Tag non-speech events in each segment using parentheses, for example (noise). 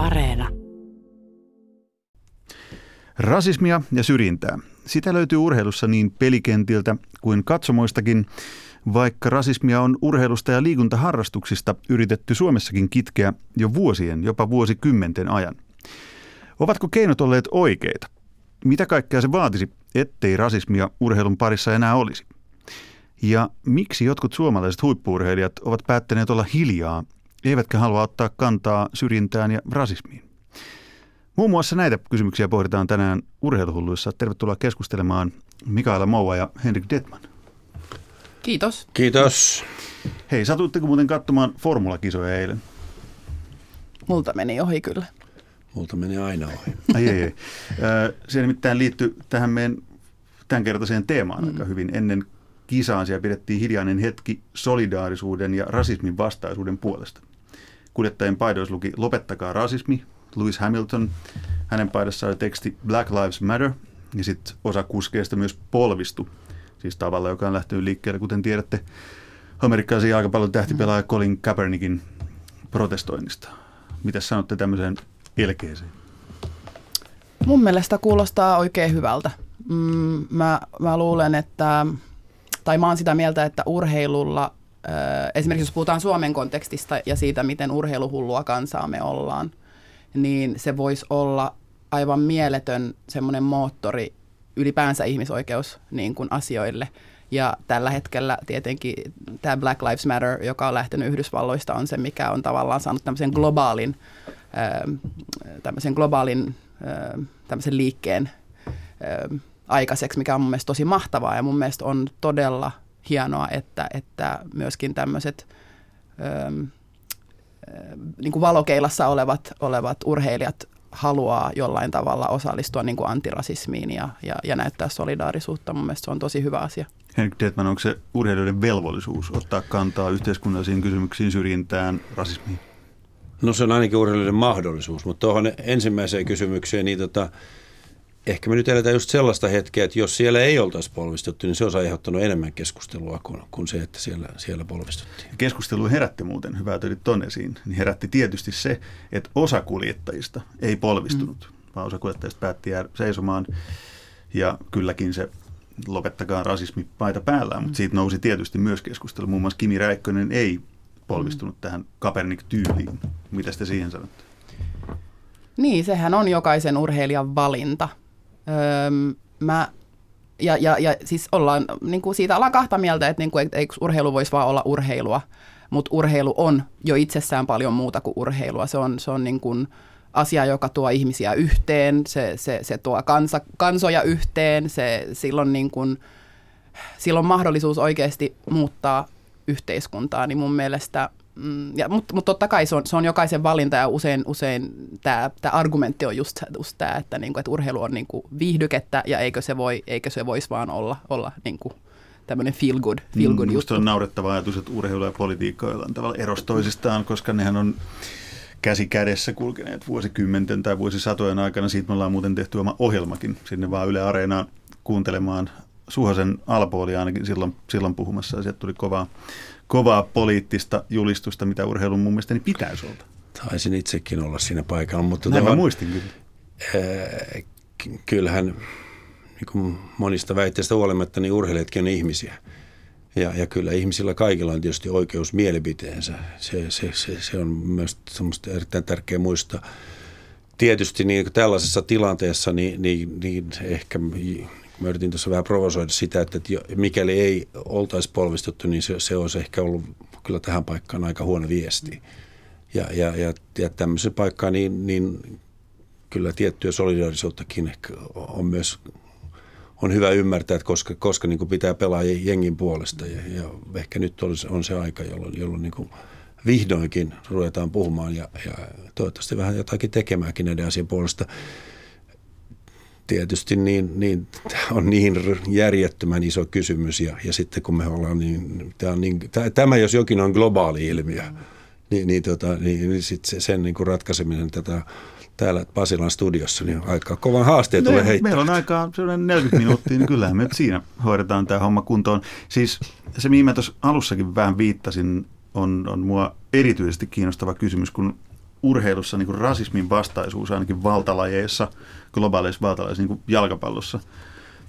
Areena. Rasismia ja syrjintää. Sitä löytyy urheilussa niin pelikentiltä kuin katsomoistakin, vaikka rasismia on urheilusta ja liikuntaharrastuksista yritetty Suomessakin kitkeä jo vuosien, jopa vuosikymmenten ajan. Ovatko keinot olleet oikeita? Mitä kaikkea se vaatisi, ettei rasismia urheilun parissa enää olisi? Ja miksi jotkut suomalaiset huippuurheilijat ovat päättäneet olla hiljaa, eivätkä halua ottaa kantaa syrjintään ja rasismiin? Muun muassa näitä kysymyksiä pohditaan tänään urheiluhulluissa. Tervetuloa keskustelemaan Mikaela Moua ja Henrik Detman. Kiitos. Kiitos. Hei, satuitteko muuten katsomaan formulakisoja eilen? Multa meni ohi kyllä. Multa meni aina ohi. Ai ei, ei. Se nimittäin liittyy tähän meidän tämänkertaiseen teemaan mm. aika hyvin. Ennen kisaan siellä pidettiin hiljainen hetki solidaarisuuden ja rasismin vastaisuuden puolesta. Kuljettajien paidoissa luki Lopettakaa rasismi, Lewis Hamilton. Hänen paidassaan oli teksti Black Lives Matter ja sitten osa kuskeista myös polvistu. Siis tavalla, joka on lähtenyt liikkeelle, kuten tiedätte, amerikkalaisen jalkapallon tähtipelaaja Colin Kaepernickin protestoinnista. Mitä sanotte tämmöiseen elkeeseen? Mun mielestä kuulostaa oikein hyvältä. Mm, mä, mä luulen, että, tai mä oon sitä mieltä, että urheilulla, esimerkiksi jos puhutaan Suomen kontekstista ja siitä, miten urheiluhullua kansaa me ollaan, niin se voisi olla aivan mieletön semmoinen moottori ylipäänsä ihmisoikeus niin kuin asioille. Ja tällä hetkellä tietenkin tämä Black Lives Matter, joka on lähtenyt Yhdysvalloista, on se, mikä on tavallaan saanut tämmöisen globaalin, tämmöisen globaalin tämmöisen liikkeen aikaiseksi, mikä on mun mielestä tosi mahtavaa. Ja mun mielestä on todella hienoa, että, että myöskin tämmöiset niin kuin valokeilassa olevat, olevat urheilijat haluaa jollain tavalla osallistua niin kuin antirasismiin ja, ja, ja näyttää solidaarisuutta. Mun mielestä se on tosi hyvä asia. Henrik Detman, onko se urheilijoiden velvollisuus ottaa kantaa yhteiskunnallisiin kysymyksiin, syrjintään, rasismiin? No se on ainakin urheilijoiden mahdollisuus, mutta tuohon ensimmäiseen kysymykseen, niin tota, ehkä me nyt eletään just sellaista hetkeä, että jos siellä ei oltaisi polvistuttu, niin se olisi aiheuttanut enemmän keskustelua kuin, kuin se, että siellä, siellä polvistuttiin. Keskustelu herätti muuten, hyvä tuli tuonne esiin, niin herätti tietysti se, että osa kuljettajista ei polvistunut, mm. vaan osa kuljettajista päätti jäädä seisomaan. Ja kylläkin se lopettakaa rasismi paita päällään, mutta siitä nousi tietysti myös keskustelu. Muun muassa Kimi Räikkönen ei polvistunut mm. tähän Kapernik-tyyliin. Mitä te siihen sanotte? Niin, sehän on jokaisen urheilijan valinta. Öö, mä, ja, ja, ja siis ollaan, niin kuin siitä ollaan kahta mieltä, että, niin kuin, että eikö urheilu voisi vaan olla urheilua, mutta urheilu on jo itsessään paljon muuta kuin urheilua. Se on, se on niin kuin asia, joka tuo ihmisiä yhteen, se, se, se tuo kansa, kansoja yhteen, se, silloin, niin kuin, silloin mahdollisuus oikeasti muuttaa yhteiskuntaa, niin mun mielestä Mm, ja, mutta, mutta totta kai se on, se on jokaisen valinta ja usein, usein tämä, argumentti on just, just tämä, että, niin kuin, että urheilu on niin kuin viihdykettä ja eikö se, voi, eikö se voisi vaan olla, olla niin kuin, tämmöinen feel good, feel good mm, juttu. on naurettava ajatus, että urheilu ja politiikka on tavalla eros toisistaan, koska nehän on käsi kädessä kulkeneet vuosikymmenten tai vuosisatojen aikana. Siitä me ollaan muuten tehty oma ohjelmakin sinne vaan Yle Areenaan kuuntelemaan Suhosen Alpooli ainakin silloin, silloin puhumassa ja sieltä tuli kovaa kovaa poliittista julistusta, mitä urheilun mun mielestäni pitäisi olla. Taisin itsekin olla siinä paikalla. Mutta Näin tuohon, mä muistin kyllä. Äh, kyllähän niin kuin monista väitteistä huolimatta, niin urheilijatkin on ihmisiä. Ja, ja kyllä ihmisillä kaikilla on tietysti oikeus mielipiteensä. Se, se, se, se on myös erittäin tärkeä muistaa. Tietysti niin tällaisessa tilanteessa niin, niin, niin ehkä Mä yritin tuossa vähän provosoida sitä, että mikäli ei oltaisi polvistuttu, niin se, se olisi ehkä ollut kyllä tähän paikkaan aika huono viesti. Ja, ja, ja, ja tämmöisen paikkaan niin, niin kyllä tiettyä solidaarisuuttakin ehkä on myös on hyvä ymmärtää, että koska, koska niin pitää pelaa jengin puolesta. Ja, ja ehkä nyt on, on se aika, jolloin, jolloin niin vihdoinkin ruvetaan puhumaan ja, ja toivottavasti vähän jotakin tekemäänkin näiden asian puolesta tietysti niin, niin, on niin järjettömän iso kysymys ja, ja sitten kun me ollaan niin, tämä, on niin, tämä jos jokin on globaali ilmiö, niin, niin, tota, niin, niin sit sen niin kuin ratkaiseminen tätä täällä Pasilan studiossa, niin aika kovan haasteen tulee heittää. Meillä on aikaa 40 minuuttia, niin kyllähän me siinä hoidetaan tämä homma kuntoon. Siis se, mihin mä tuossa alussakin vähän viittasin, on, on mua erityisesti kiinnostava kysymys, kun urheilussa niin kuin rasismin vastaisuus ainakin valtalajeissa, globaaleissa valtalajeissa, niin kuin jalkapallossa,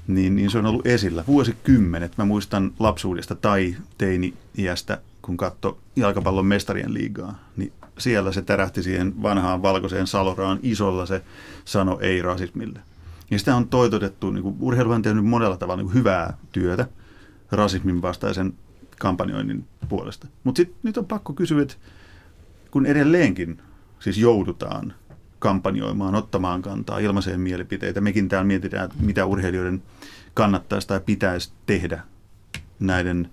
niin, niin se on ollut esillä vuosikymmenet. Mä muistan lapsuudesta tai teini-iästä, kun katso jalkapallon mestarien liigaa, niin siellä se tärähti siihen vanhaan valkoiseen saloraan isolla se sano ei rasismille. Ja sitä on toitotettu, niin kuin urheilu on tehnyt monella tavalla niin hyvää työtä rasismin vastaisen kampanjoinnin puolesta. Mutta nyt on pakko kysyä, että kun edelleenkin siis joudutaan kampanjoimaan, ottamaan kantaa ilmaiseen mielipiteitä. Mekin täällä mietitään, mitä urheilijoiden kannattaisi tai pitäisi tehdä näiden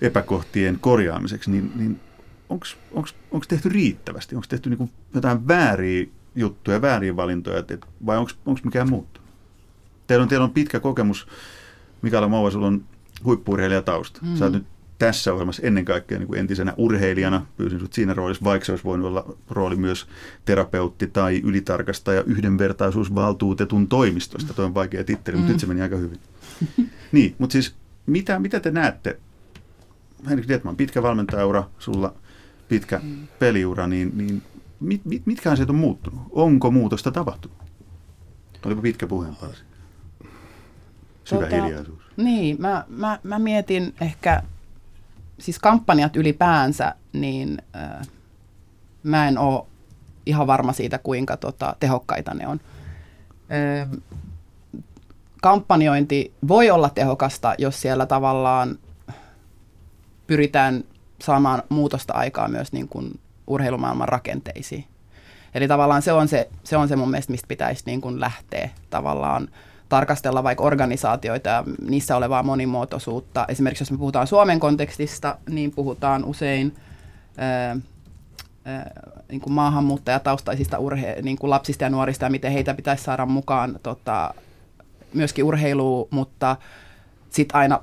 epäkohtien korjaamiseksi, niin, niin onko tehty riittävästi? Onko tehty niinku jotain vääriä juttuja, vääriä valintoja, et, et, vai onko mikään muuttu? Teillä on, teillä on pitkä kokemus, Mikaela Mouva, sulla on huippuurheilijatausta. Mm. Sä oot nyt tässä ohjelmassa ennen kaikkea niin kuin entisenä urheilijana, pyysin sinut siinä roolissa, vaikka se olisi voinut olla rooli myös terapeutti tai ylitarkastaja yhdenvertaisuusvaltuutetun toimistosta. Tuo on vaikea titteli, mm. mutta nyt se meni aika hyvin. (laughs) niin, mutta siis mitä, mitä te näette? Henrik Detman, pitkä valmentajaura, sulla pitkä mm. peliura, niin, niin mit, mit, mitkä asiat on muuttunut? Onko muutosta tapahtunut? Olipa pitkä puheenparsi. Syvä tota, hiljaisuus. Niin, mä, mä, mä mietin ehkä siis kampanjat ylipäänsä, niin äh, mä en ole ihan varma siitä, kuinka tota, tehokkaita ne on. Kampanjointi voi olla tehokasta, jos siellä tavallaan pyritään saamaan muutosta aikaa myös niin kuin urheilumaailman rakenteisiin. Eli tavallaan se on se, se, on se mun mielestä, mistä pitäisi niin kuin lähteä tavallaan tarkastella vaikka organisaatioita ja niissä olevaa monimuotoisuutta. Esimerkiksi jos me puhutaan Suomen kontekstista, niin puhutaan usein niin kuin maahanmuuttajataustaisista urhe- niin kuin lapsista ja nuorista ja miten heitä pitäisi saada mukaan tota, myöskin urheiluun, mutta sitten aina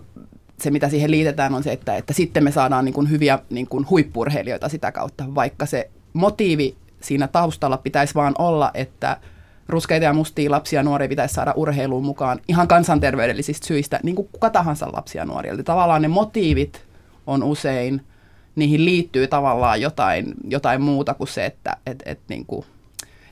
se, mitä siihen liitetään, on se, että, että sitten me saadaan niin kuin hyviä niin kuin huippurheilijoita sitä kautta, vaikka se motiivi siinä taustalla pitäisi vaan olla, että – ruskeita ja mustia lapsia ja nuoria pitäisi saada urheiluun mukaan ihan kansanterveydellisistä syistä, niin kuin kuka tahansa lapsia ja nuoria. Eli tavallaan ne motiivit on usein, niihin liittyy tavallaan jotain, jotain muuta kuin se, että et, et, niin kuin,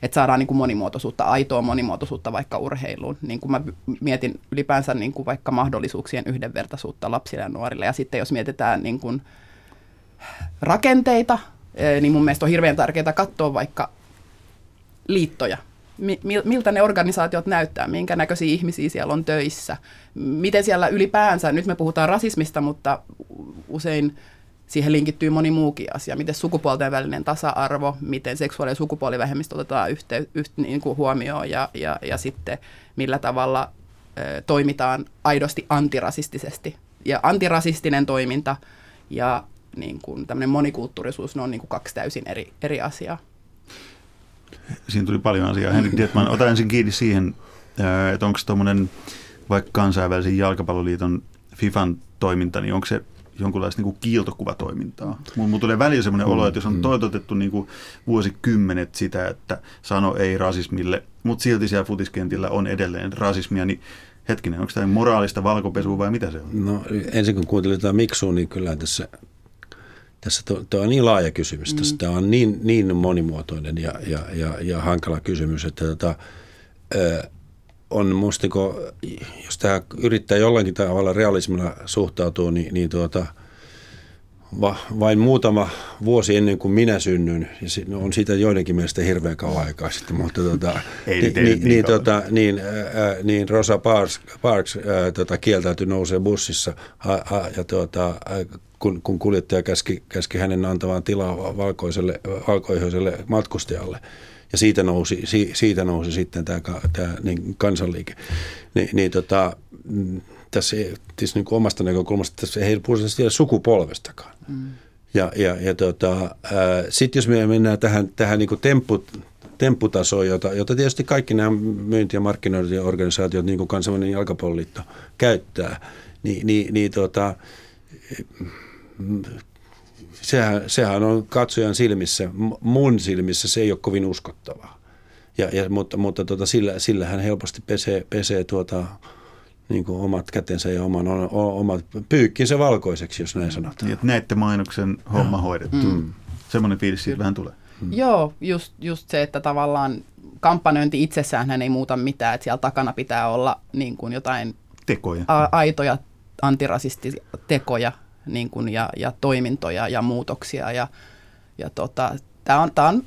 että saadaan niin kuin monimuotoisuutta, aitoa monimuotoisuutta vaikka urheiluun. Niin kuin mä mietin ylipäänsä niin kuin vaikka mahdollisuuksien yhdenvertaisuutta lapsille ja nuorille. Ja sitten jos mietitään niin kuin rakenteita, eh, niin mun mielestä on hirveän tärkeää katsoa vaikka liittoja miltä ne organisaatiot näyttää, minkä näköisiä ihmisiä siellä on töissä, miten siellä ylipäänsä, nyt me puhutaan rasismista, mutta usein siihen linkittyy moni muukin asia, miten sukupuolten välinen tasa-arvo, miten seksuaali- ja sukupuolivähemmistö otetaan yhte, yht, niin kuin huomioon ja, ja, ja sitten millä tavalla ö, toimitaan aidosti antirasistisesti. Ja antirasistinen toiminta ja niin kuin tämmöinen monikulttuurisuus, ne on niin kuin kaksi täysin eri, eri asiaa. Siinä tuli paljon asiaa. Henrik Dietman, ota ensin kiinni siihen, että onko tuommoinen vaikka kansainvälisen jalkapalloliiton FIFAn toiminta, niin onko se jonkunlaista niin kiiltokuvatoimintaa. Mulla tulee välillä sellainen mm, olo, että jos on mm. toitotettu niin kuin vuosikymmenet sitä, että sano ei rasismille, mutta silti siellä futiskentillä on edelleen rasismia, niin hetkinen, onko tämä moraalista valkopesua vai mitä se on? No ensin kun kuuntelin tätä miksua, niin kyllä tässä tässä tuo on niin laaja kysymys, mm. tässä tämä on niin, niin monimuotoinen ja, ja, ja, ja hankala kysymys, että tota, ö, on musta, jos tämä yrittää jollakin tavalla realismilla suhtautua, niin, niin tuota, va, vain muutama vuosi ennen kuin minä synnyin, ja on siitä joidenkin mielestä hirveän kauan aikaa sitten, mutta tuota, (laughs) Ei niin, niin, niin, tuota, niin, ää, niin Rosa Parks, Parks ää, tuota, kieltäytyi nousee bussissa a, a, ja tuota, kun, kun kuljettaja käski, käski hänen antamaan tilaa valkoiselle, valkoiselle matkustajalle. Ja siitä nousi, si, siitä nousi sitten tämä, tämä niin kansanliike. Ni, niin tota, mm, tässä siis niin kuin omasta näkökulmasta tässä ei puhuta siellä sukupolvestakaan. Mm. Ja, ja, ja tota, sitten jos me mennään tähän, tähän niin kuin temppu, tempputasoon, jota, jota tietysti kaikki nämä myynti- ja markkinointiorganisaatiot, niin kuin kansainvälinen jalkapalloliitto, käyttää, niin, niin, niin tota, sehän, sehän on katsojan silmissä, mun silmissä se ei ole kovin uskottavaa. Ja, ja, mutta mutta tota, sillä, sillä hän helposti pesee, pesee tuota, niin kuin omat kätensä ja oman, omat pyykkinsä valkoiseksi, jos näin sanotaan. Niin, näette mainoksen homma hoidettu. Mm. Semmoinen fiilis siitä vähän tulee. Hmm. Joo, just, just se, että tavallaan kampanjointi itsessään ei muuta mitään, että siellä takana pitää olla niin kuin jotain tekoja. A- aitoja antirasistisia tekoja niin kuin, ja, ja toimintoja ja muutoksia. Ja, ja tota, Tämä on, on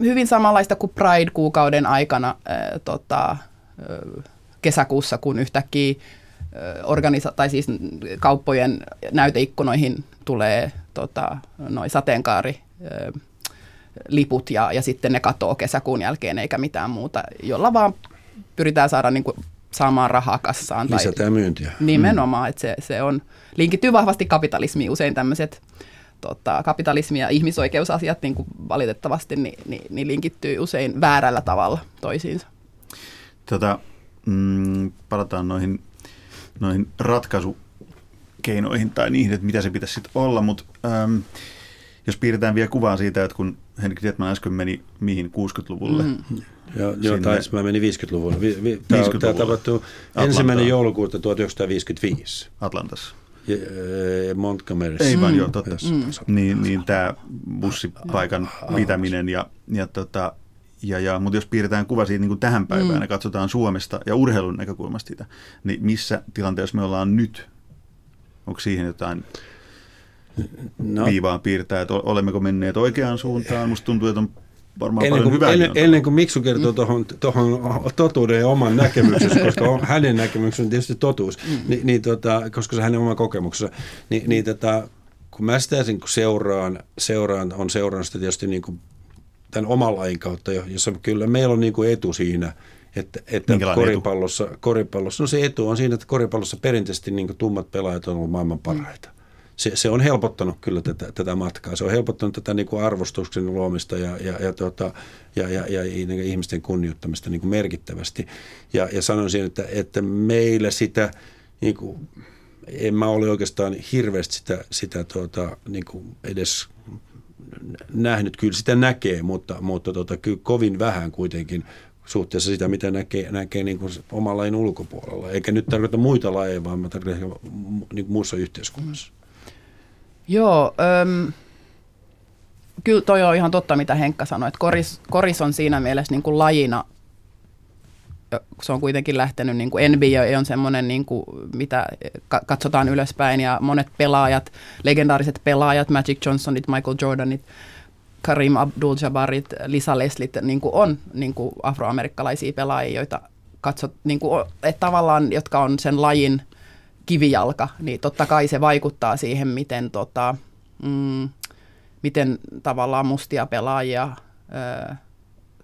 hyvin samanlaista kuin Pride-kuukauden aikana ää, tota, kesäkuussa, kun yhtäkkiä organisa- tai siis kauppojen näyteikkunoihin tulee tota, noi sateenkaari liput ja, ja sitten ne katoo kesäkuun jälkeen eikä mitään muuta, jolla vaan pyritään saada niin kuin, saamaan rahaa kassaan. Lisätään myyntiä. Nimenomaan, mm. että se, se on, linkittyy vahvasti kapitalismiin usein tämmöiset tota, kapitalismi- ja ihmisoikeusasiat niin kuin valitettavasti niin, niin, niin linkittyy usein väärällä tavalla toisiinsa. Tota, mm, palataan noihin, noihin ratkaisukeinoihin tai niihin, että mitä se pitäisi sitten olla, mutta jos piirretään vielä kuvaa siitä, että kun Henrik Dietman äsken meni mihin 60-luvulle. Mm. Joo, joo taisi, mä menin 50-luvulle. Vi, vi, tämä, 50 tämä tapahtui ensimmäinen joulukuuta 1955. Atlantassa. Montgomery. Ei vaan, joo, totta. Mm. Niin, niin tämä bussipaikan pitäminen ja, ja tota, ja, ja, mutta jos piirretään kuva siitä niin kuin tähän päivään mm. ja katsotaan Suomesta ja urheilun näkökulmasta sitä, niin missä tilanteessa me ollaan nyt? Onko siihen jotain no. viivaa piirtää, että olemmeko menneet oikeaan suuntaan? Musta tuntuu, että on varmaan ennen kuin, hyvää. Ennen, ennen kuin Miksu kertoo tuohon totuuden ja oman näkemyksensä, koska on, hänen näkemyksensä on tietysti totuus, niin, niin tota, koska se hänen oma kokemuksensa, niin, niin tota, kun mä sitä kun seuraan, seuraan, on seurannut sitä tietysti niin kuin tämän oman lajin kautta, jossa kyllä meillä on niin kuin etu siinä, että, että koripallossa, etu? koripallossa, no se etu on siinä, että koripallossa perinteisesti niin tummat pelaajat on ollut maailman parhaita. Mm se, se on helpottanut kyllä tätä, tätä matkaa. Se on helpottanut tätä niin kuin arvostuksen luomista ja, ja, ja, tuota, ja, ja, ja ihmisten kunnioittamista niin kuin merkittävästi. Ja, ja sanoisin, että, että meillä sitä, niin kuin, en mä ole oikeastaan hirveästi sitä, sitä tuota, niin kuin edes nähnyt. Kyllä sitä näkee, mutta, mutta tuota, kyllä kovin vähän kuitenkin suhteessa sitä, mitä näkee, näkee niin kuin oman lajin ulkopuolella. Eikä nyt tarkoita muita lajeja, vaan mä tarkoitan niin muussa yhteiskunnassa. Joo, öm, kyllä toi on ihan totta, mitä Henkka sanoi, että koris, koris on siinä mielessä niin kuin lajina, se on kuitenkin lähtenyt, niin kuin NBA on semmoinen, niin kuin, mitä katsotaan ylöspäin ja monet pelaajat, legendaariset pelaajat, Magic Johnsonit, Michael Jordanit, Karim Abdul-Jabbarit, Lisa Leslit, niin kuin on niin kuin afroamerikkalaisia pelaajia, joita katsot, niin kuin, että tavallaan, jotka on sen lajin – kivijalka, niin totta kai se vaikuttaa siihen, miten, tota, mm, miten tavallaan mustia pelaajia ö,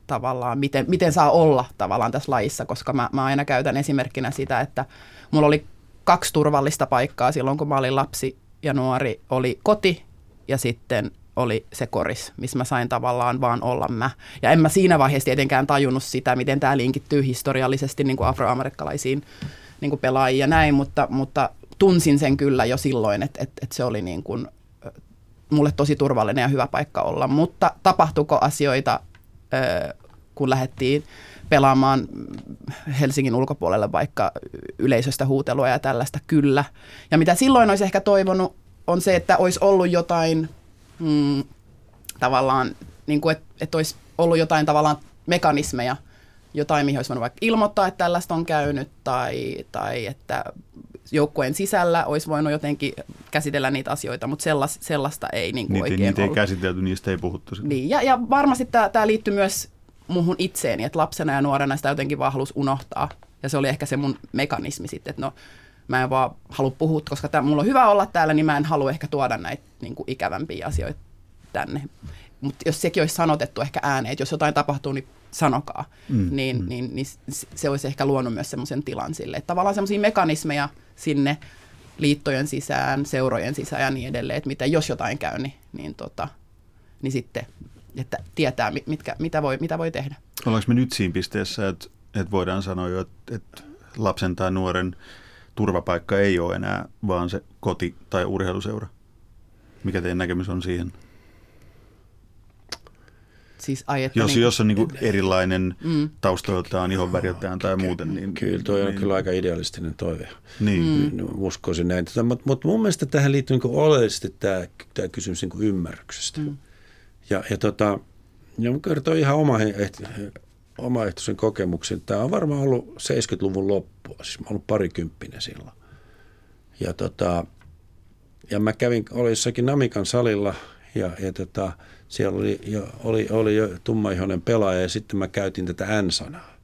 tavallaan, miten, miten saa olla tavallaan tässä lajissa, koska mä, mä aina käytän esimerkkinä sitä, että mulla oli kaksi turvallista paikkaa silloin, kun mä olin lapsi ja nuori, oli koti ja sitten oli se koris, missä mä sain tavallaan vaan olla mä. Ja en mä siinä vaiheessa tietenkään tajunnut sitä, miten tämä linkittyy historiallisesti niin kuin afroamerikkalaisiin niin kuin pelaajia ja näin, mutta, mutta tunsin sen kyllä jo silloin, että, että, että se oli niin kuin, mulle tosi turvallinen ja hyvä paikka olla. Mutta tapahtuiko asioita, kun lähdettiin pelaamaan Helsingin ulkopuolelle vaikka yleisöstä huutelua ja tällaista? Kyllä. Ja mitä silloin olisi ehkä toivonut, on se, että olisi ollut jotain mm, tavallaan, niin kuin, että, että olisi ollut jotain tavallaan mekanismeja – jotain, mihin olisi voinut vaikka ilmoittaa, että tällaista on käynyt, tai, tai että joukkueen sisällä olisi voinut jotenkin käsitellä niitä asioita, mutta sellas, sellaista ei niin kuin niitä, oikein Niitä ollut. ei käsitelty, niistä ei puhuttu. Niin, ja, ja varmasti tämä, tämä liittyy myös muuhun itseeni, että lapsena ja nuorena sitä jotenkin vaan halusi unohtaa. Ja se oli ehkä se mun mekanismi sitten, että no mä en vaan halua puhua, koska tämä, mulla on hyvä olla täällä, niin mä en halua ehkä tuoda näitä niin kuin ikävämpiä asioita tänne. Mutta jos sekin olisi sanotettu ehkä ääneen, että jos jotain tapahtuu, niin sanokaa, mm, niin, mm. Niin, niin se olisi ehkä luonut myös semmoisen tilan sille. Että tavallaan semmoisia mekanismeja sinne liittojen sisään, seurojen sisään ja niin edelleen, että mitä, jos jotain käy, niin, niin, tota, niin sitten, että tietää, mitkä, mitä, voi, mitä voi tehdä. Ollaanko me nyt siinä pisteessä, että, että voidaan sanoa jo, että, että lapsen tai nuoren turvapaikka ei ole enää vaan se koti- tai urheiluseura? Mikä teidän näkemys on siihen? Siis ai, että jos, niin, jos on niin erilainen mm. taustoiltaan, ihonväriltään tai muuten. Niin, kyllä, toi on niin, kyllä aika idealistinen toive. Niin. Mm. No, uskoisin näin. Mutta, mutta, mutta mun mielestä tähän liittyy niin oleellisesti tämä, tämä kysymys niin ymmärryksestä. Mm. Ja, ja tota, Ja mä kertoin ihan oma, omaehtoisen kokemuksen. Tämä on varmaan ollut 70-luvun loppua, siis mä ollut parikymppinen silloin. Ja, tota, ja mä kävin, olin jossakin Namikan salilla ja, ja tota, siellä oli jo, oli, oli jo tummaihoinen pelaaja ja sitten mä käytin tätä N-sanaa.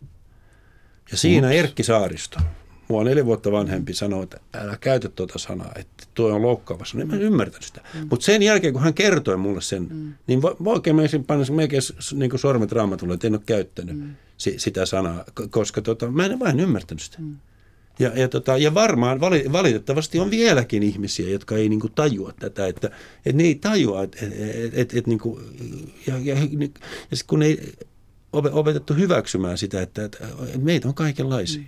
Ja siinä Ups. Erkki Saaristo, mua neljä vuotta vanhempi, sanoi, että älä käytä tuota sanaa, että tuo on loukkaava sana. Niin mä en ymmärtänyt sitä. Mm. Mutta sen jälkeen, kun hän kertoi mulle sen, mm. niin oikein mä panna melkein niin sormet raamatulle, että en ole käyttänyt mm. si, sitä sanaa, koska tota, mä en vain ymmärtänyt sitä. Mm. Ja, ja, tota, ja varmaan valitettavasti on vieläkin ihmisiä, jotka ei niinku tajua tätä, että et ne ei tajua, että et, et, et, niinku, ja, ja, ja sit kun ei opetettu hyväksymään sitä, että, että meitä on kaikenlaisia.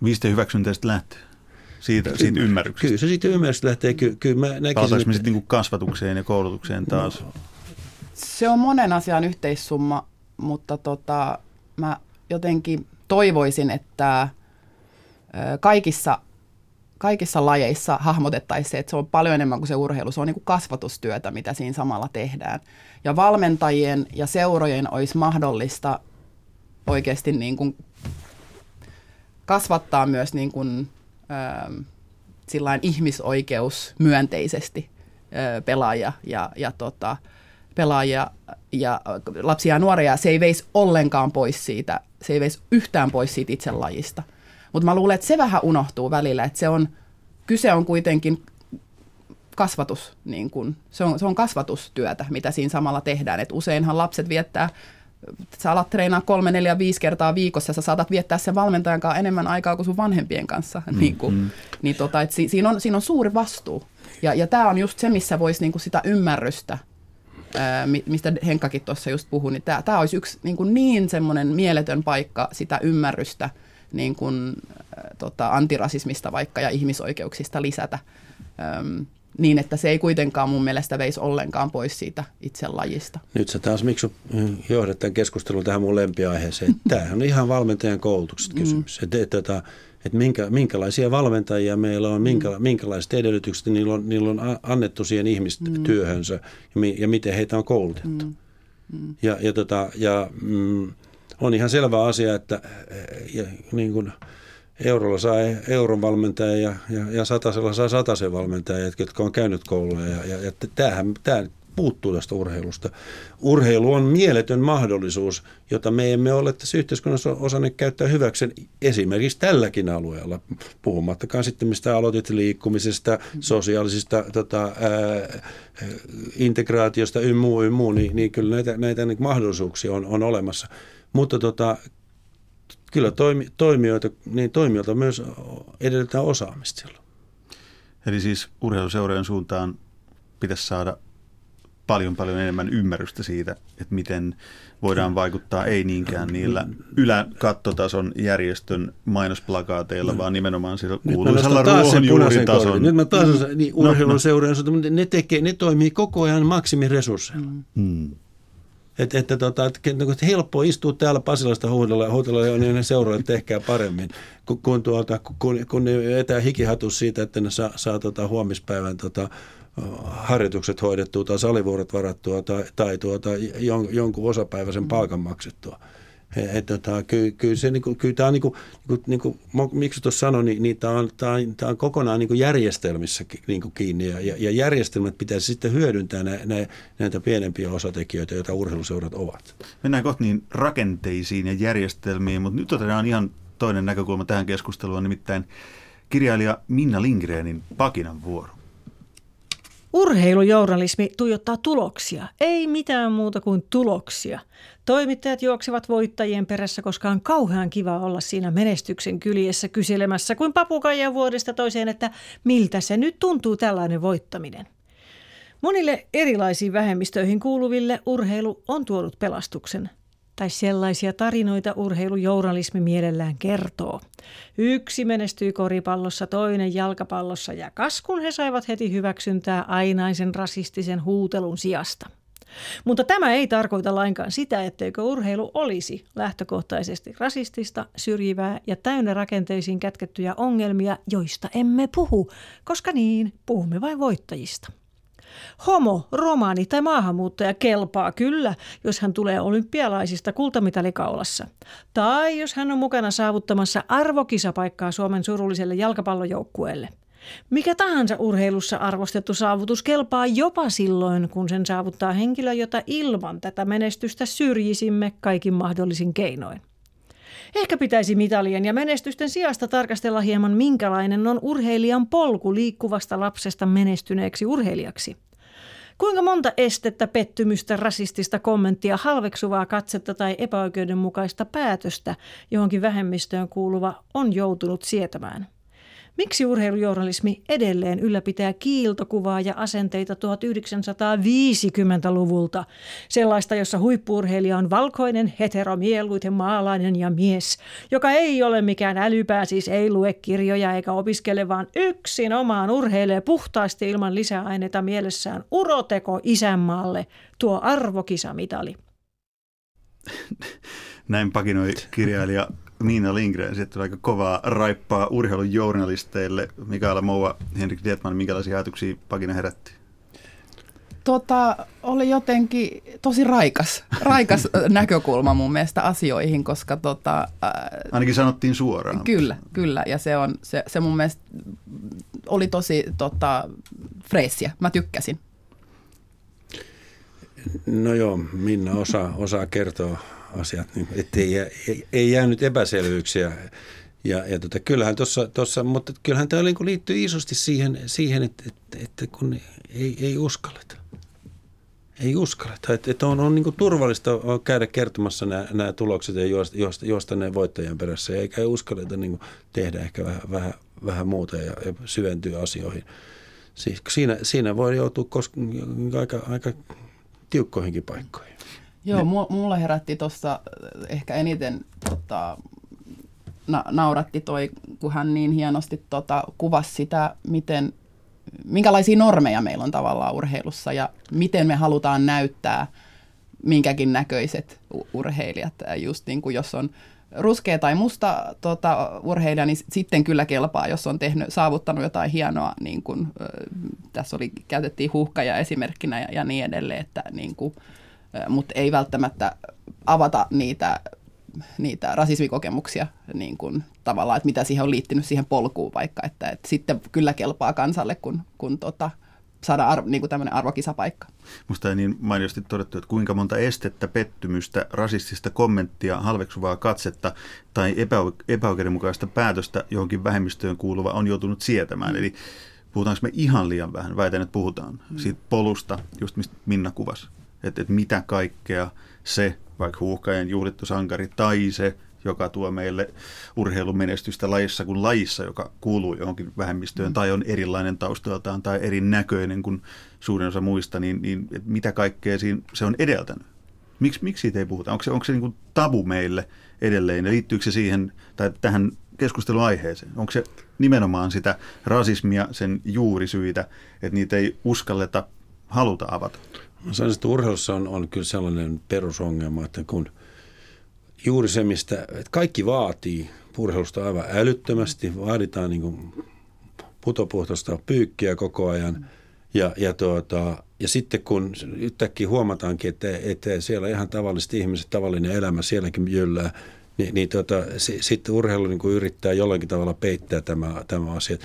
Mistä hyväksyntäistä lähtee? Siitä, kyllä, siitä ymmärryksestä? Kyllä se siitä ymmärryksestä lähtee. Kyllä, kyllä mä näkisin, että... sitten niin kasvatukseen ja koulutukseen taas? No. Se on monen asian yhteissumma, mutta tota, mä jotenkin toivoisin, että kaikissa, kaikissa lajeissa hahmotettaisiin se, että se on paljon enemmän kuin se urheilu. Se on niin kuin kasvatustyötä, mitä siinä samalla tehdään. Ja valmentajien ja seurojen olisi mahdollista oikeasti niin kuin kasvattaa myös niin kuin, äh, ihmisoikeus myönteisesti äh, pelaajia ja, ja tota, pelaajia ja lapsia ja nuoria. Se ei veisi ollenkaan pois siitä, se ei veisi yhtään pois siitä itse lajista. Mutta mä luulen, että se vähän unohtuu välillä, että se on, kyse on kuitenkin kasvatus, niin kun, se, on, se on kasvatustyötä, mitä siinä samalla tehdään. Et useinhan lapset viettää sä alat treenaa kolme, neljä, viisi kertaa viikossa, sä saatat viettää sen valmentajan kanssa enemmän aikaa kuin sun vanhempien kanssa. Mm, (laughs) niin kuin, mm. niin tota, et si, siinä, on, siinä on suuri vastuu. Ja, ja tämä on just se, missä voisi niinku sitä ymmärrystä, ää, mistä Henkkakin tuossa just puhui, niin tämä olisi yksi niin, kuin niin semmoinen mieletön paikka sitä ymmärrystä niin kuin, ää, tota, antirasismista vaikka ja ihmisoikeuksista lisätä. Äm, niin, että se ei kuitenkaan mun mielestä veisi ollenkaan pois siitä itse lajista. Nyt sä taas, miksi johdat tämän keskustelun tähän mun lempiaiheeseen. (laughs) Tämä on ihan valmentajan koulutuksesta mm. kysymys. Mm. Että, että, että, että minkä, minkälaisia valmentajia meillä on, minkä, mm. minkälaiset edellytykset niillä on, niillä on annettu siihen ihmistyöhönsä mm. ja, ja miten heitä on koulutettu. Mm. Mm. Ja, ja, tota, ja mm, on ihan selvä asia, että ja, niin kuin, eurolla saa euron valmentaja ja, ja, ja satasella saa sataisen valmentaja, jotka on käynyt kouluja. Ja, ja, ja tämähän, tämä puuttuu tästä urheilusta. Urheilu on mieletön mahdollisuus, jota me emme ole tässä yhteiskunnassa osanneet käyttää hyväksi esimerkiksi tälläkin alueella. Puhumattakaan sitten mistä aloitit liikkumisesta, sosiaalisista tota, ää, integraatiosta ynnä muu niin, niin kyllä näitä, näitä niin mahdollisuuksia on, on olemassa. Mutta tota, kyllä toimi, toimijoita, niin toimijoilta myös edellytetään osaamista silloin. Eli siis urheiluseurojen suuntaan pitäisi saada paljon paljon enemmän ymmärrystä siitä, että miten voidaan vaikuttaa ei niinkään niillä yläkattotason järjestön mainosplakaateilla, no. vaan nimenomaan sillä kuuluisella ruohonjuuritason. Nyt mä taas mm. niin urheiluseurojen no, no. ne, tekee, ne toimii koko ajan maksimiresursseilla. Mm. Että, että, tota, että, että helppo istua täällä Pasilasta huudella, huudella ja niin ne seuraa, että tehkää paremmin, kun, kun, tuota, kun, kun ne vetää hikihatus siitä, että ne saa, saa tota, huomispäivän tota, harjoitukset hoidettua tai salivuorot varattua tai, tai tuota, jon, jonkun osapäiväisen palkan maksettua. Et, tota, kyllä, kyllä, se, niinku, kyllä tämä on, niinku, niinku, niinku, miksi tuossa sanoin, niin, niin tämä on, on, on kokonaan niinku järjestelmissä niinku kiinni ja, ja järjestelmät pitäisi sitten hyödyntää nä, nä, näitä pienempiä osatekijöitä, joita urheiluseurat ovat. Mennään kohta niin rakenteisiin ja järjestelmiin, mutta nyt otetaan ihan toinen näkökulma tähän keskusteluun, nimittäin kirjailija Minna Lindgrenin Pakinan vuoro. Urheilujournalismi tuijottaa tuloksia, ei mitään muuta kuin tuloksia. Toimittajat juoksevat voittajien perässä, koska on kauhean kiva olla siinä menestyksen kyljessä kyselemässä kuin papukaija vuodesta toiseen, että miltä se nyt tuntuu tällainen voittaminen. Monille erilaisiin vähemmistöihin kuuluville urheilu on tuonut pelastuksen – tai sellaisia tarinoita urheilujournalismi mielellään kertoo. Yksi menestyi koripallossa, toinen jalkapallossa ja kas kun he saivat heti hyväksyntää ainaisen rasistisen huutelun sijasta. Mutta tämä ei tarkoita lainkaan sitä, etteikö urheilu olisi lähtökohtaisesti rasistista, syrjivää ja täynnä rakenteisiin kätkettyjä ongelmia, joista emme puhu, koska niin, puhumme vain voittajista. Homo, romaani tai maahanmuuttaja kelpaa kyllä, jos hän tulee olympialaisista kultamitalikaulassa. Tai jos hän on mukana saavuttamassa arvokisapaikkaa Suomen surulliselle jalkapallojoukkueelle. Mikä tahansa urheilussa arvostettu saavutus kelpaa jopa silloin, kun sen saavuttaa henkilö, jota ilman tätä menestystä syrjisimme kaikin mahdollisin keinoin. Ehkä pitäisi mitalien ja menestysten sijasta tarkastella hieman, minkälainen on urheilijan polku liikkuvasta lapsesta menestyneeksi urheilijaksi. Kuinka monta estettä, pettymystä, rasistista kommenttia, halveksuvaa katsetta tai epäoikeudenmukaista päätöstä johonkin vähemmistöön kuuluva on joutunut sietämään? Miksi urheilujournalismi edelleen ylläpitää kiiltokuvaa ja asenteita 1950-luvulta? Sellaista, jossa huippuurheilija on valkoinen, heteromieluiten maalainen ja mies, joka ei ole mikään älypää, siis ei lue kirjoja eikä opiskele, vaan yksin omaan urheilee puhtaasti ilman lisäaineita mielessään uroteko isänmaalle, tuo arvokisamitali. (laughs) Näin pakinoi kirjailija Miina Lindgren sitten aika kovaa raippaa urheilujournalisteille. Mikaela Moua, Henrik Dietman, minkälaisia ajatuksia pakina herätti? Tota, oli jotenkin tosi raikas, raikas (laughs) näkökulma mun mielestä asioihin, koska tota, äh, Ainakin sanottiin suoraan. Kyllä, kyllä. Ja se, on, se, se mun mielestä oli tosi tota, freessiä. Mä tykkäsin. No joo, Minna osaa, osaa kertoa asiat, niin ettei jää, ei, jäänyt epäselvyyksiä. Ja, ja tota, kyllähän tuossa, tossa, mutta kyllähän tämä niin liittyy isosti siihen, siihen että, että, että kun ei, ei uskalleta. Ei uskalleta. Että, että on, on niin turvallista käydä kertomassa nämä, nämä tulokset ja juosta, juosta, juosta ne voittajan perässä. Eikä ei uskalleta niin tehdä ehkä vähän, vähän, vähän muuta ja, ja syventyä asioihin. Siis siinä, siinä voi joutua koska, aika, aika tiukkoihinkin paikkoihin. Joo, mulla herätti tuossa ehkä eniten tota, na- nauratti toi, kun hän niin hienosti tota, kuvasi sitä, miten, minkälaisia normeja meillä on tavallaan urheilussa ja miten me halutaan näyttää minkäkin näköiset urheilijat. Just niin kuin jos on ruskea tai musta tota, urheilija, niin sitten kyllä kelpaa, jos on tehnyt, saavuttanut jotain hienoa, niin kuin, äh, tässä oli, käytettiin huhkaja esimerkkinä ja, ja niin edelleen, että niin kuin, mutta ei välttämättä avata niitä, niitä rasismikokemuksia niin kuin, tavallaan, että mitä siihen on liittynyt siihen polkuun vaikka, että, että sitten kyllä kelpaa kansalle, kun, kun tota, saada arvo, niin kuin tämmöinen arvokisapaikka. Musta ei niin mainiosti todettu, että kuinka monta estettä, pettymystä, rasistista kommenttia, halveksuvaa katsetta tai epä, epäoikeudenmukaista päätöstä johonkin vähemmistöön kuuluva on joutunut sietämään. Mm. Eli puhutaanko me ihan liian vähän? Väitän, että puhutaan mm. siitä polusta, just mistä Minna kuvasi että, että mitä kaikkea se, vaikka huuhkajan juhlittu sankari, tai se, joka tuo meille urheilumenestystä lajissa kuin lajissa, joka kuuluu johonkin vähemmistöön, mm. tai on erilainen taustaltaan tai erinäköinen kuin suurin osa muista, niin, niin mitä kaikkea siinä se on edeltänyt? Miks, miksi siitä ei puhuta? Onko se, onko se niin kuin tabu meille edelleen ja liittyykö se siihen tai tähän keskusteluaiheeseen? Onko se nimenomaan sitä rasismia, sen juurisyitä, että niitä ei uskalleta haluta avata? Sanoisin, että urheilussa on, on kyllä sellainen perusongelma, että kun juuri se, mistä että kaikki vaatii urheilusta aivan älyttömästi, vaaditaan niin putopuhtoista pyykkiä koko ajan. Ja, ja, tuota, ja sitten kun yhtäkkiä huomataankin, että, että siellä ihan tavalliset ihmiset, tavallinen elämä sielläkin jyllää, niin, niin tota, sitten urheilu niin yrittää jollakin tavalla peittää tämä, tämä asia.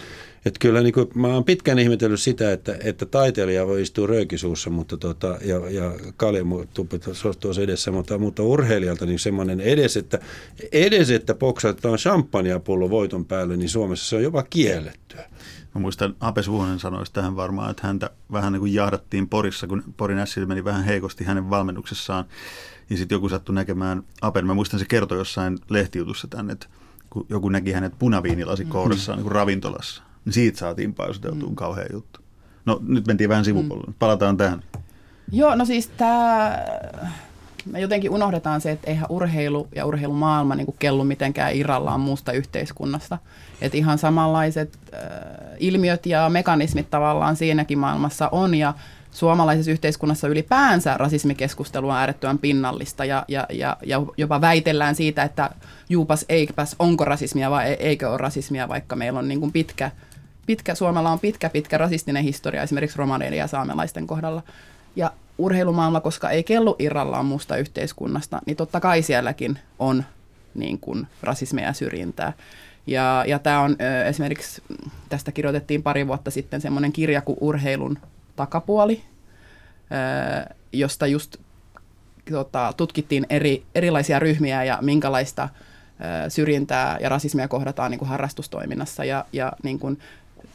Et kyllä niin kuin, mä oon pitkään ihmetellyt sitä, että, että taiteilija voi istua röykisuussa mutta tota, ja, ja kaljamutupit tuossa edessä, mutta, mutta urheilijalta niin semmoinen edes, että, edes, että poksatetaan champagnepullo voiton päälle, niin Suomessa se on jopa kiellettyä. Mä muistan Ape Suhonen sanoisi tähän varmaan, että häntä vähän niin kuin jahdattiin Porissa, kun Porin Ässillä meni vähän heikosti hänen valmennuksessaan. Ja sitten joku sattui näkemään Apen, mä muistan se kertoi jossain lehtijutussa tänne, että kun joku näki hänet punaviinilasi kourassaan mm. niin kuin ravintolassa siitä saatiin paisuteltua mm. kauhea juttu. No nyt mentiin vähän sivupuolelle. Mm. Palataan tähän. Joo, no siis tämä, me jotenkin unohdetaan se, että eihän urheilu ja urheilumaailma niin kellu mitenkään irrallaan muusta yhteiskunnasta. Että ihan samanlaiset äh, ilmiöt ja mekanismit tavallaan siinäkin maailmassa on ja suomalaisessa yhteiskunnassa ylipäänsä rasismikeskustelu on äärettömän pinnallista ja, ja, ja, ja jopa väitellään siitä, että juupas eikäpäs onko rasismia vai eikö ole rasismia, vaikka meillä on niin kuin pitkä – pitkä, Suomella on pitkä, pitkä rasistinen historia esimerkiksi romaneiden ja saamelaisten kohdalla. Ja urheilumaailma, koska ei kellu irrallaan muusta yhteiskunnasta, niin totta kai sielläkin on niin kuin rasismia ja syrjintää. Ja, ja tämä on esimerkiksi, tästä kirjoitettiin pari vuotta sitten semmoinen kirja kuin Urheilun takapuoli, josta just tota, tutkittiin eri, erilaisia ryhmiä ja minkälaista syrjintää ja rasismia kohdataan niin kuin harrastustoiminnassa. Ja, ja niin kuin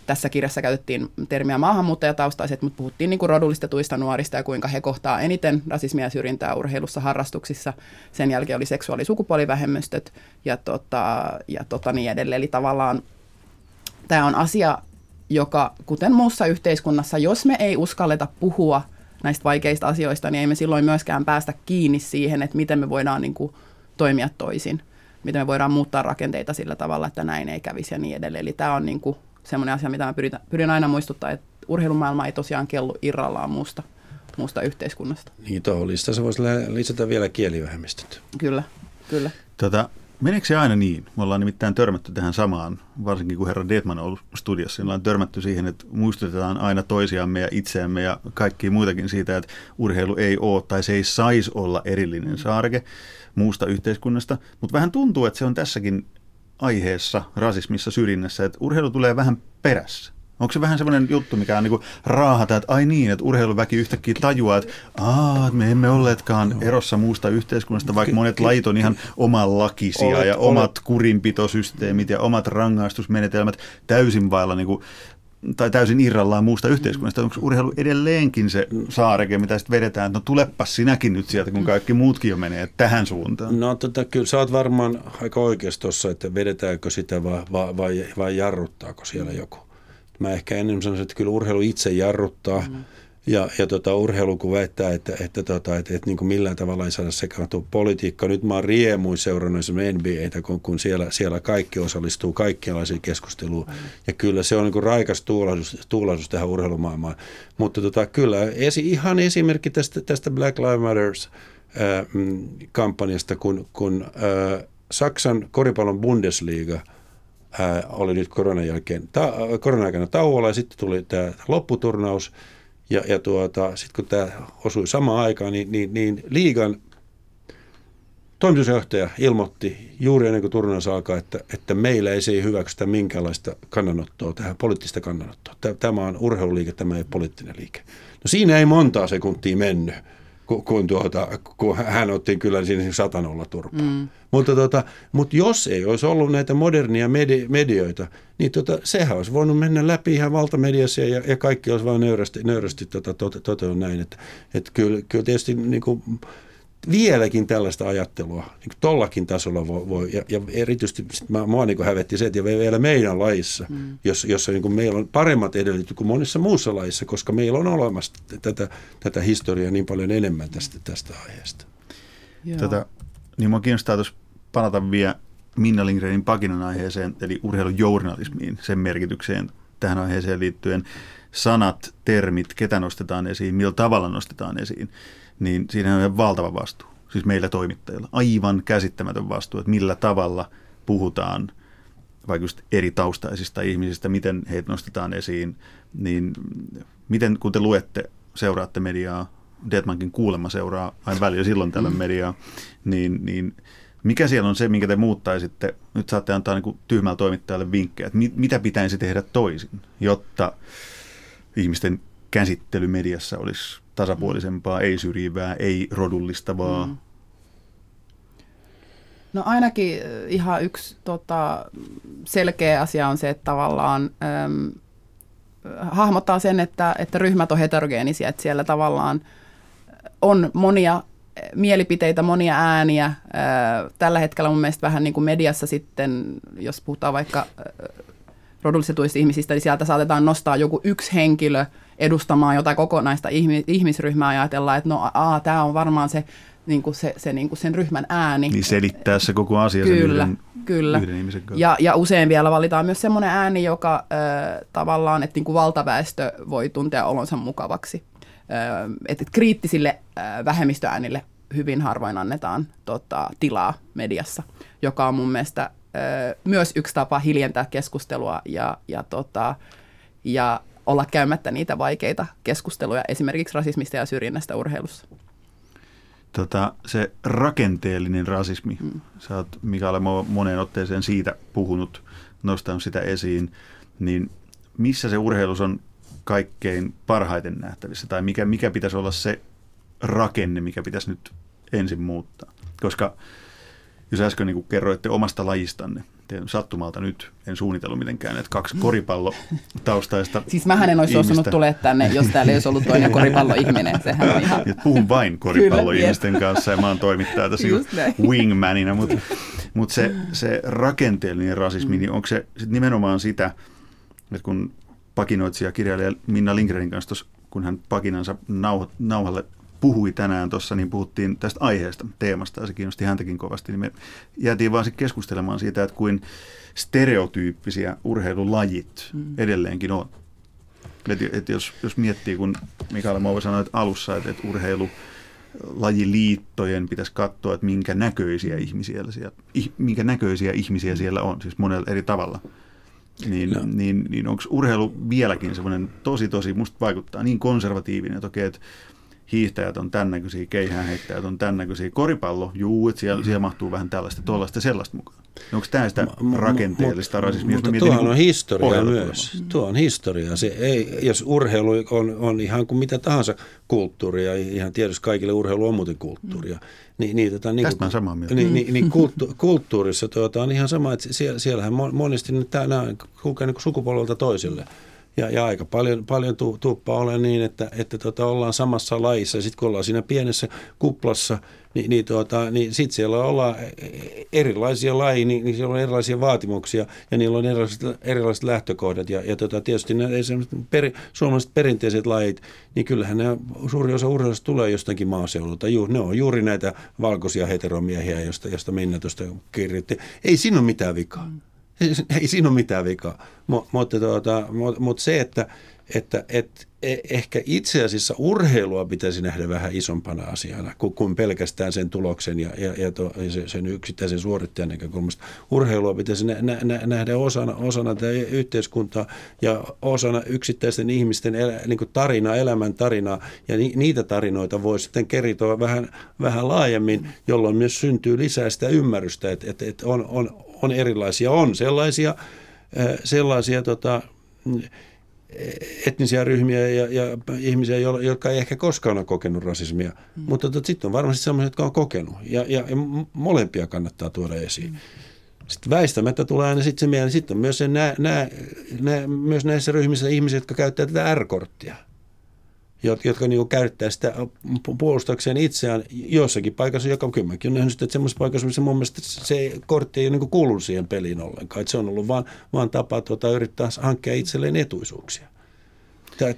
tässä kirjassa käytettiin termiä maahanmuuttajataustaiset, mutta puhuttiin niin kuin rodullistetuista nuorista ja kuinka he kohtaa eniten rasismia ja syrjintää urheilussa, harrastuksissa. Sen jälkeen oli seksuaali- ja sukupuolivähemmistöt ja, tota, ja tota niin edelleen. Eli tavallaan tämä on asia, joka kuten muussa yhteiskunnassa, jos me ei uskalleta puhua näistä vaikeista asioista, niin ei me silloin myöskään päästä kiinni siihen, että miten me voidaan niin kuin toimia toisin. Miten me voidaan muuttaa rakenteita sillä tavalla, että näin ei kävisi ja niin edelleen. Eli tämä on niin kuin semmoinen asia, mitä mä pyrin, pyrin aina muistuttaa, että urheilumaailma ei tosiaan kellu irrallaan muusta, muusta yhteiskunnasta. Niin tuohon listassa voisi lisätä vielä kielivähemmistöt. Kyllä, kyllä. Tota, meneekö se aina niin? Me ollaan nimittäin törmätty tähän samaan, varsinkin kun herra Detman on ollut studiossa. Me ollaan törmätty siihen, että muistutetaan aina toisiamme ja itseämme ja kaikki muutakin siitä, että urheilu ei ole tai se ei saisi olla erillinen saareke muusta yhteiskunnasta. Mutta vähän tuntuu, että se on tässäkin aiheessa, rasismissa, syrjinnässä, että urheilu tulee vähän perässä. Onko se vähän semmoinen juttu, mikä on niin raahata, että ai niin, että urheiluväki yhtäkkiä tajuaa, että Aa, me emme olleetkaan erossa muusta yhteiskunnasta, vaikka monet lait on ihan omanlakisia olet, ja omat olet. kurinpitosysteemit ja omat rangaistusmenetelmät täysin vailla niin kuin tai täysin irrallaan muusta yhteiskunnasta. Onko urheilu edelleenkin se saareke, mitä sitten vedetään, että no tulepas sinäkin nyt sieltä, kun kaikki muutkin jo menee tähän suuntaan? No tota, kyllä sä oot varmaan aika oikeassa tuossa, että vedetäänkö sitä vai, vai, vai, vai jarruttaako siellä joku. Mä ehkä enemmän sanoisin, että kyllä urheilu itse jarruttaa. Mm ja, ja tota, urheilu kun väittää, että, että, tota, että, että niin kuin millään tavalla ei saada sekaantua politiikka. Nyt mä oon riemuin seurannut esimerkiksi NBAtä, kun, kun siellä, siellä kaikki osallistuu kaikkialaisiin keskusteluun. Ja kyllä se on niin kuin raikas tuulahdus, tuulahdus tähän urheilumaailmaan. Mutta tota, kyllä esi, ihan esimerkki tästä, tästä Black Lives Matters äh, mm, kampanjasta, kun, kun äh, Saksan koripallon Bundesliga – ää, oli nyt koronan jälkeen, ta, koronan aikana tauolla ja sitten tuli tämä lopputurnaus – ja, ja tuota, sitten kun tämä osui samaan aikaan, niin, niin, niin liigan toimitusjohtaja ilmoitti juuri ennen kuin turnaus alkaa, että, että meillä ei se hyväksytä minkäänlaista kannanottoa tähän, poliittista kannanottoa. Tämä on urheiluliike, tämä ei poliittinen liike. No siinä ei montaa sekuntia mennyt kun, kun, tuota, kun hän otti kyllä siinä satanolla turpaa. Mm. Mutta, tota, mutta jos ei olisi ollut näitä modernia medi- medioita, niin tota, sehän olisi voinut mennä läpi ihan valtamediassa ja, ja kaikki olisi vain nöyrästi, nöyrästi tota, tot, tot, näin. Että, että kyllä, kyllä tietysti niin kuin, vieläkin tällaista ajattelua niin kuin tollakin tasolla voi, voi ja, ja erityisesti mä, mua niin hävetti se, että vielä meidän lajissa, mm. jossa, jossa niin kuin meillä on paremmat edellytykset kuin monissa muussa lajissa, koska meillä on olemassa tätä, tätä historiaa niin paljon enemmän tästä, tästä aiheesta. Tätä, niin mua kiinnostaa tuossa palata vielä Minna Lindgrenin pakinan aiheeseen, eli urheilujournalismiin, sen merkitykseen tähän aiheeseen liittyen. Sanat, termit, ketä nostetaan esiin, millä tavalla nostetaan esiin niin siinä on valtava vastuu. Siis meillä toimittajilla. Aivan käsittämätön vastuu, että millä tavalla puhutaan vaikka just eri taustaisista ihmisistä, miten heitä nostetaan esiin, niin miten kun te luette, seuraatte mediaa, Detmankin kuulemma seuraa aina välillä silloin tällä mm. mediaa, niin, niin mikä siellä on se, minkä te muuttaisitte? Nyt saatte antaa niin tyhmällä toimittajalle vinkkejä, että mit, mitä pitäisi tehdä toisin, jotta ihmisten käsittely mediassa olisi tasapuolisempaa, ei syrjivää, ei rodullistavaa? Mm. No ainakin ihan yksi tota, selkeä asia on se, että tavallaan äm, hahmottaa sen, että, että ryhmät on heterogeenisia, että siellä tavallaan on monia mielipiteitä, monia ääniä. Tällä hetkellä mun mielestä vähän niin kuin mediassa sitten, jos puhutaan vaikka rodullistetuista ihmisistä, niin sieltä saatetaan nostaa joku yksi henkilö – edustamaan jotain kokonaista ihmisryhmää ja ajatellaan, että no tämä on varmaan se, niin kuin se, se niin kuin sen ryhmän ääni. Niin selittää se koko asia kyllä, sen yhden, kyllä. yhden ihmisen kanssa. Ja, ja usein vielä valitaan myös semmoinen ääni, joka äh, tavallaan, että niin kuin valtaväestö voi tuntea olonsa mukavaksi. Äh, että kriittisille äh, vähemmistöäänille hyvin harvoin annetaan tota, tilaa mediassa, joka on mun mielestä äh, myös yksi tapa hiljentää keskustelua ja, ja tota, ja olla käymättä niitä vaikeita keskusteluja esimerkiksi rasismista ja syrjinnästä urheilussa. Tota, se rakenteellinen rasismi, mm. sä oot Mikael moneen otteeseen siitä puhunut, nostanut sitä esiin, niin missä se urheilus on kaikkein parhaiten nähtävissä, tai mikä, mikä pitäisi olla se rakenne, mikä pitäisi nyt ensin muuttaa? Koska jos äsken niin kerroitte omasta lajistanne, sattumalta nyt. En suunnitellut mitenkään, että kaksi koripallotaustaista (laughs) Siis mähän en olisi osunut tulee tänne, jos täällä ei olisi ollut toinen (laughs) koripalloihminen. Sehän on ihan... Puhun vain koripalloihmisten kanssa ja mä oon toimittaja tässä wingmanina, mutta mut se, se rakenteellinen rasismi, niin onko se sit nimenomaan sitä, että kun pakinoitsija kirjailija Minna Lindgrenin kanssa, tos, kun hän pakinansa nauh- nauhalle puhui tänään tuossa, niin puhuttiin tästä aiheesta, teemasta, ja se kiinnosti häntäkin kovasti, niin me jäätiin vaan keskustelemaan siitä, että kuin stereotyyppisiä urheilulajit mm. edelleenkin on. Et, et jos, jos miettii, kun Mikael Mouva sanoi että alussa, että, että urheilu lajiliittojen pitäisi katsoa, että minkä näköisiä ihmisiä siellä, minkä näköisiä ihmisiä siellä on, siis monella eri tavalla. Niin, no. niin, niin onko urheilu vieläkin semmoinen tosi, tosi, musta vaikuttaa niin konservatiivinen, että okei, että hiihtäjät on tämän näköisiä, keihäänheittäjät on tämän näköisiä, koripallo, juu, että siellä, siellä mahtuu vähän tällaista, tuollaista sellaista mukaan. Onko tämä sitä rakenteellista rasismia? Mutta tuohan niin on historia myös. Tuo on historia. Se ei, jos urheilu on, on ihan kuin mitä tahansa kulttuuria, ihan tietysti kaikille urheilu on muuten kulttuuria. Niin, niin, tota, niin, Tästä on samaa mieltä. Niin, niin, niin kulttu, kulttuurissa tuota, on ihan sama, että siellä, siellähän monesti nämä kulkee niin sukupolvelta toiselle. Ja, ja aika paljon, paljon tu, tuppaa ole niin, että, että tota, ollaan samassa lajissa. Sitten kun ollaan siinä pienessä kuplassa, niin, niin, tuota, niin sitten siellä ollaan erilaisia lajeja, niin, niin siellä on erilaisia vaatimuksia ja niillä on erilaiset, erilaiset lähtökohdat. Ja, ja tota, tietysti nämä per, suomalaiset perinteiset lajit, niin kyllähän nämä, suuri osa urheilusta tulee jostakin maaseudulta. Ju, ne on juuri näitä valkoisia heteromiehiä, josta, josta Minna tuosta kirjoitti. Ei siinä ole mitään vikaa. Mm. Ei, ei siinä ole mitään vikaa. Mutta tuota, mut, mut se, että, että et, e, ehkä itse asiassa urheilua pitäisi nähdä vähän isompana asiana kuin, pelkästään sen tuloksen ja, ja, ja, to, sen yksittäisen suorittajan näkökulmasta. Urheilua pitäisi nä, nä, nähdä osana, osana tätä yhteiskuntaa ja osana yksittäisten ihmisten elä, niin kuin tarinaa, elämän tarinaa. Ja ni, niitä tarinoita voi sitten keritoa vähän, vähän laajemmin, jolloin myös syntyy lisää sitä ymmärrystä, että, että, että on, on, on erilaisia. On sellaisia, sellaisia tota, etnisiä ryhmiä ja, ja ihmisiä, jotka ei ehkä koskaan ole kokenut rasismia, mm. mutta tota, sitten on varmasti sellaisia, jotka on kokenut. Ja, ja, ja molempia kannattaa tuoda esiin. Mm. Sitten väistämättä tulee aina sitten se mieleen, sitten on myös, se nää, nää, nää, myös näissä ryhmissä ihmisiä, jotka käyttävät tätä R-korttia jotka niin käyttää sitä puolustakseen itseään jossakin paikassa, joka kymmenkin on nähnyt että semmoisessa paikassa, missä mun mielestä se kortti ei ole niin kuulu siihen peliin ollenkaan. Että se on ollut vaan, vaan tapa tuota, yrittää hankkia itselleen etuisuuksia.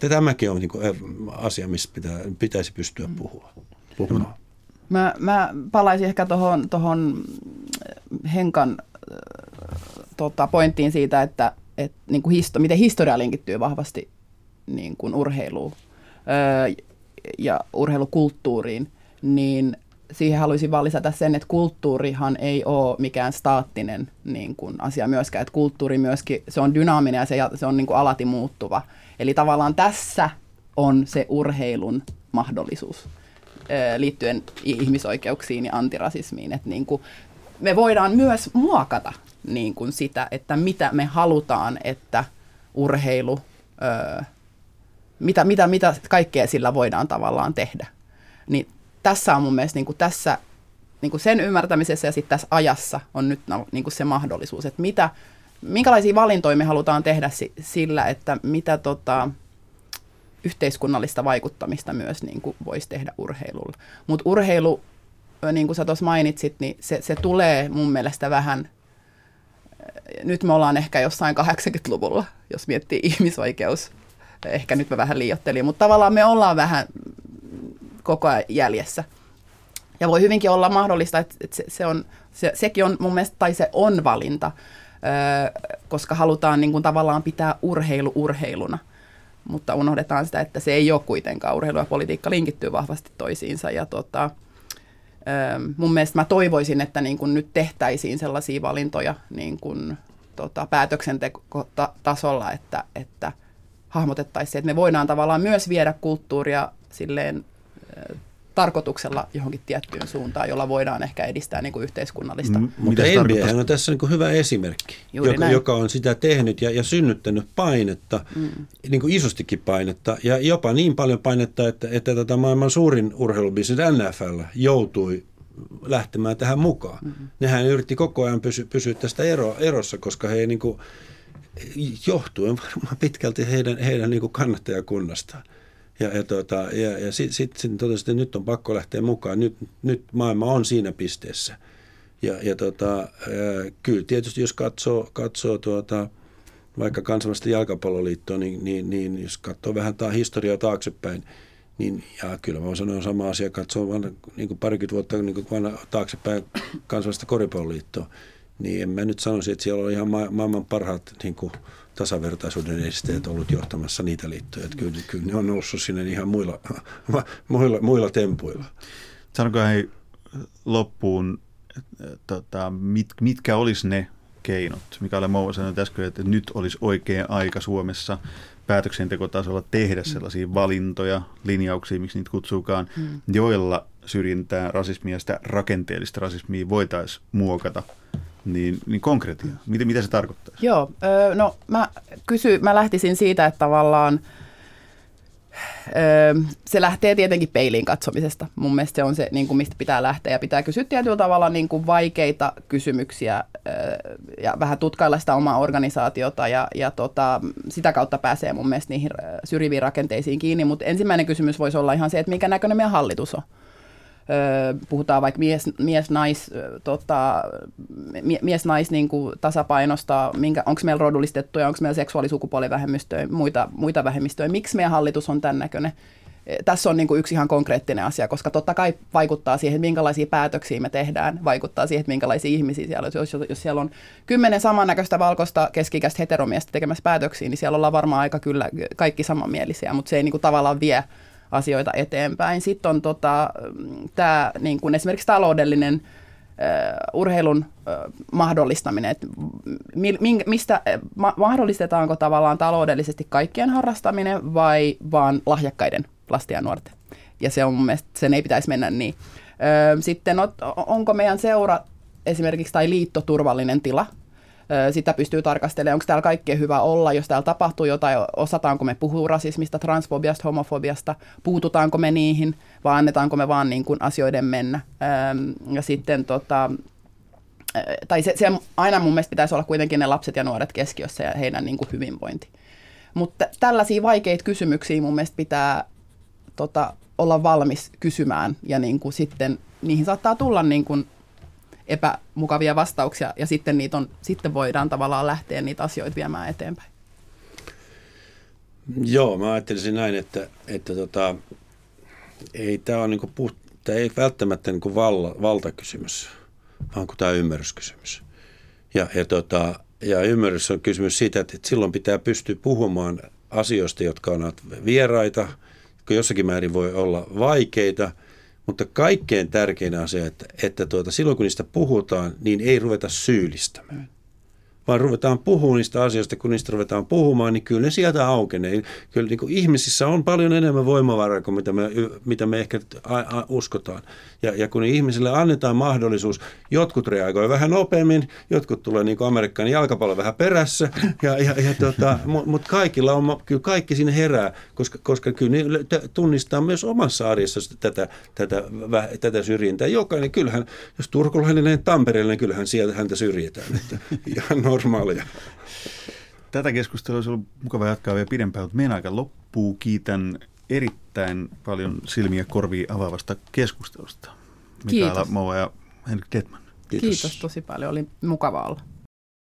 Tämäkin on niin kuin asia, missä pitää, pitäisi pystyä puhua, puhumaan. Mä, mä palaisin ehkä tuohon tohon Henkan tota, pointtiin siitä, että et, niin kuin histo, miten historia linkittyy vahvasti niin kuin urheiluun ja urheilukulttuuriin, niin siihen haluaisin vaan lisätä sen, että kulttuurihan ei ole mikään staattinen niin kuin asia myöskään, että kulttuuri myöskin, se on dynaaminen ja se, se on niin kuin alati muuttuva. Eli tavallaan tässä on se urheilun mahdollisuus liittyen ihmisoikeuksiin ja antirasismiin, että niin kuin me voidaan myös muokata niin kuin sitä, että mitä me halutaan, että urheilu mitä, mitä, mitä kaikkea sillä voidaan tavallaan tehdä. Niin tässä on mun mielestä niin kuin tässä, niin kuin sen ymmärtämisessä ja sitten tässä ajassa on nyt no, niin kuin se mahdollisuus, että mitä, minkälaisia valintoja me halutaan tehdä sillä, että mitä tota, yhteiskunnallista vaikuttamista myös niin kuin voisi tehdä urheilulla. Mutta urheilu, niin kuin sä tuossa mainitsit, niin se, se tulee mun mielestä vähän, nyt me ollaan ehkä jossain 80-luvulla, jos miettii (laughs) ihmisoikeus Ehkä nyt mä vähän liiottelin, mutta tavallaan me ollaan vähän koko ajan jäljessä. Ja voi hyvinkin olla mahdollista, että, se, se on, se, sekin on mun mielestä, tai se on valinta, koska halutaan niin kuin tavallaan pitää urheilu urheiluna. Mutta unohdetaan sitä, että se ei ole kuitenkaan. Urheilu ja politiikka linkittyy vahvasti toisiinsa. Ja tota, mun mielestä mä toivoisin, että niin kuin nyt tehtäisiin sellaisia valintoja niin kuin, tota, päätöksentekotasolla, että, että – hahmotettaisiin se, että me voidaan tavallaan myös viedä kulttuuria silleen tarkoituksella johonkin tiettyyn suuntaan, jolla voidaan ehkä edistää niin kuin yhteiskunnallista. M- mutta NBA on tässä niin kuin hyvä esimerkki, joka, joka on sitä tehnyt ja, ja synnyttänyt painetta, mm. niin kuin isostikin painetta, ja jopa niin paljon painetta, että, että tätä tota maailman suurin urheilubisnes NFL joutui lähtemään tähän mukaan. Mm-hmm. Nehän yritti koko ajan pysyä, pysyä tästä ero, erossa, koska he niin kuin, johtuen varmaan pitkälti heidän, heidän niin kannattajakunnastaan. Ja, ja, tota, ja, ja sitten sit, sit nyt on pakko lähteä mukaan. Nyt, nyt maailma on siinä pisteessä. Ja, ja tota, kyllä tietysti jos katsoo, katsoo tuota, vaikka kansainvälistä jalkapalloliittoa, niin, niin, niin jos katsoo vähän tämä historiaa taaksepäin, niin ja kyllä mä sanoa sama asia, katsoo vanha, niin parikymmentä vuotta niin kuin vanha, taaksepäin kansainvälistä koripalloliittoa, niin en mä nyt sanoisi, että siellä on ihan ma- maailman parhaat niin kuin, tasavertaisuuden esteet ollut johtamassa niitä liittoja. Että kyllä, kyllä ne on noussut sinne ihan muilla, (laughs) muilla, muilla tempuilla. Sanokaa hei loppuun, tota, mit, mitkä olisi ne keinot, mikä oli Mouva sanoi äsken, että nyt olisi oikea aika Suomessa päätöksentekotasolla tehdä sellaisia valintoja, linjauksia, miksi niitä kutsuukaan, mm. joilla syrjintää, rasismia ja sitä rakenteellista rasismia voitaisiin muokata – niin, niin konkretia, mitä, mitä se tarkoittaa? Joo, no mä, kysy, mä lähtisin siitä, että tavallaan se lähtee tietenkin peiliin katsomisesta. Mun mielestä se on se, niin kuin mistä pitää lähteä ja pitää kysyä tietyllä tavalla niin kuin vaikeita kysymyksiä ja vähän tutkailla sitä omaa organisaatiota ja, ja tota, sitä kautta pääsee mun mielestä niihin syrjiviin rakenteisiin kiinni. Mutta ensimmäinen kysymys voisi olla ihan se, että minkä näköinen meidän hallitus on puhutaan vaikka mies, mies nais, tota, mies nais niin kuin tasapainosta, onko meillä rodullistettuja, onko meillä seksuaalisukupuolivähemmistöjä, muita, muita vähemmistöjä, miksi meidän hallitus on tämän näköinen. Tässä on niin kuin yksi ihan konkreettinen asia, koska totta kai vaikuttaa siihen, minkälaisia päätöksiä me tehdään, vaikuttaa siihen, että minkälaisia ihmisiä siellä on. Jos, jos siellä on kymmenen samannäköistä valkoista keskikäistä heteromiestä tekemässä päätöksiä, niin siellä ollaan varmaan aika kyllä kaikki samanmielisiä, mutta se ei niin kuin tavallaan vie asioita eteenpäin. Sitten on tota, tämä niin kuin esimerkiksi taloudellinen uh, urheilun uh, mahdollistaminen, että mi, mistä, ma, mahdollistetaanko tavallaan taloudellisesti kaikkien harrastaminen vai vaan lahjakkaiden lasten ja nuorten. Ja se on mun mielestä, sen ei pitäisi mennä niin. Uh, sitten onko meidän seura esimerkiksi tai liitto turvallinen tila, sitä pystyy tarkastelemaan, onko täällä kaikkea hyvä olla, jos täällä tapahtuu jotain, osataanko me puhua rasismista, transfobiasta, homofobiasta, puututaanko me niihin, vai annetaanko me vaan niin kuin asioiden mennä. Ja sitten tota, tai se, se aina mun mielestä pitäisi olla kuitenkin ne lapset ja nuoret keskiössä ja heidän niin kuin hyvinvointi. Mutta tällaisia vaikeita kysymyksiä mun mielestä pitää tota, olla valmis kysymään ja niin kuin sitten niihin saattaa tulla niin kuin epämukavia vastauksia ja sitten, niitä on, sitten voidaan tavallaan lähteä niitä asioita viemään eteenpäin. Joo, mä ajattelisin näin, että, että tota, ei tämä on niinku puht, tämä ei välttämättä niinku val, valtakysymys, vaan kun tämä ymmärryskysymys. Ja, ja, tota, ja ymmärrys on kysymys siitä, että, että silloin pitää pystyä puhumaan asioista, jotka ovat vieraita, jotka jossakin määrin voi olla vaikeita – mutta kaikkein tärkein asia, että, että tuota, silloin kun niistä puhutaan, niin ei ruveta syyllistämään vaan ruvetaan puhumaan niistä asioista, kun niistä ruvetaan puhumaan, niin kyllä ne sieltä aukenee. Kyllä niin kuin ihmisissä on paljon enemmän voimavaraa kuin mitä me, mitä me ehkä uskotaan. Ja, ja kun ihmisille annetaan mahdollisuus, jotkut reagoivat vähän nopeammin, jotkut tulee niin kuin Amerikan jalkapallo vähän perässä, ja, ja, ja tota, mutta mut kaikilla on, kyllä kaikki sinne herää, koska, koska kyllä ne tunnistaa myös omassa arjessa tätä, tätä, tätä syrjintää. Jokainen, kyllähän, jos turkulainen Tampereelle, niin kyllähän sieltä häntä syrjitään. Että ihan normaalia. Tätä keskustelua olisi ollut mukava jatkaa vielä pidempään, mutta meidän aika loppuu. Kiitän erittäin paljon silmiä korviin avaavasta keskustelusta. Mikaela Moa ja Henrik Detman. Kiitos. Kiitos tosi paljon, oli mukava olla.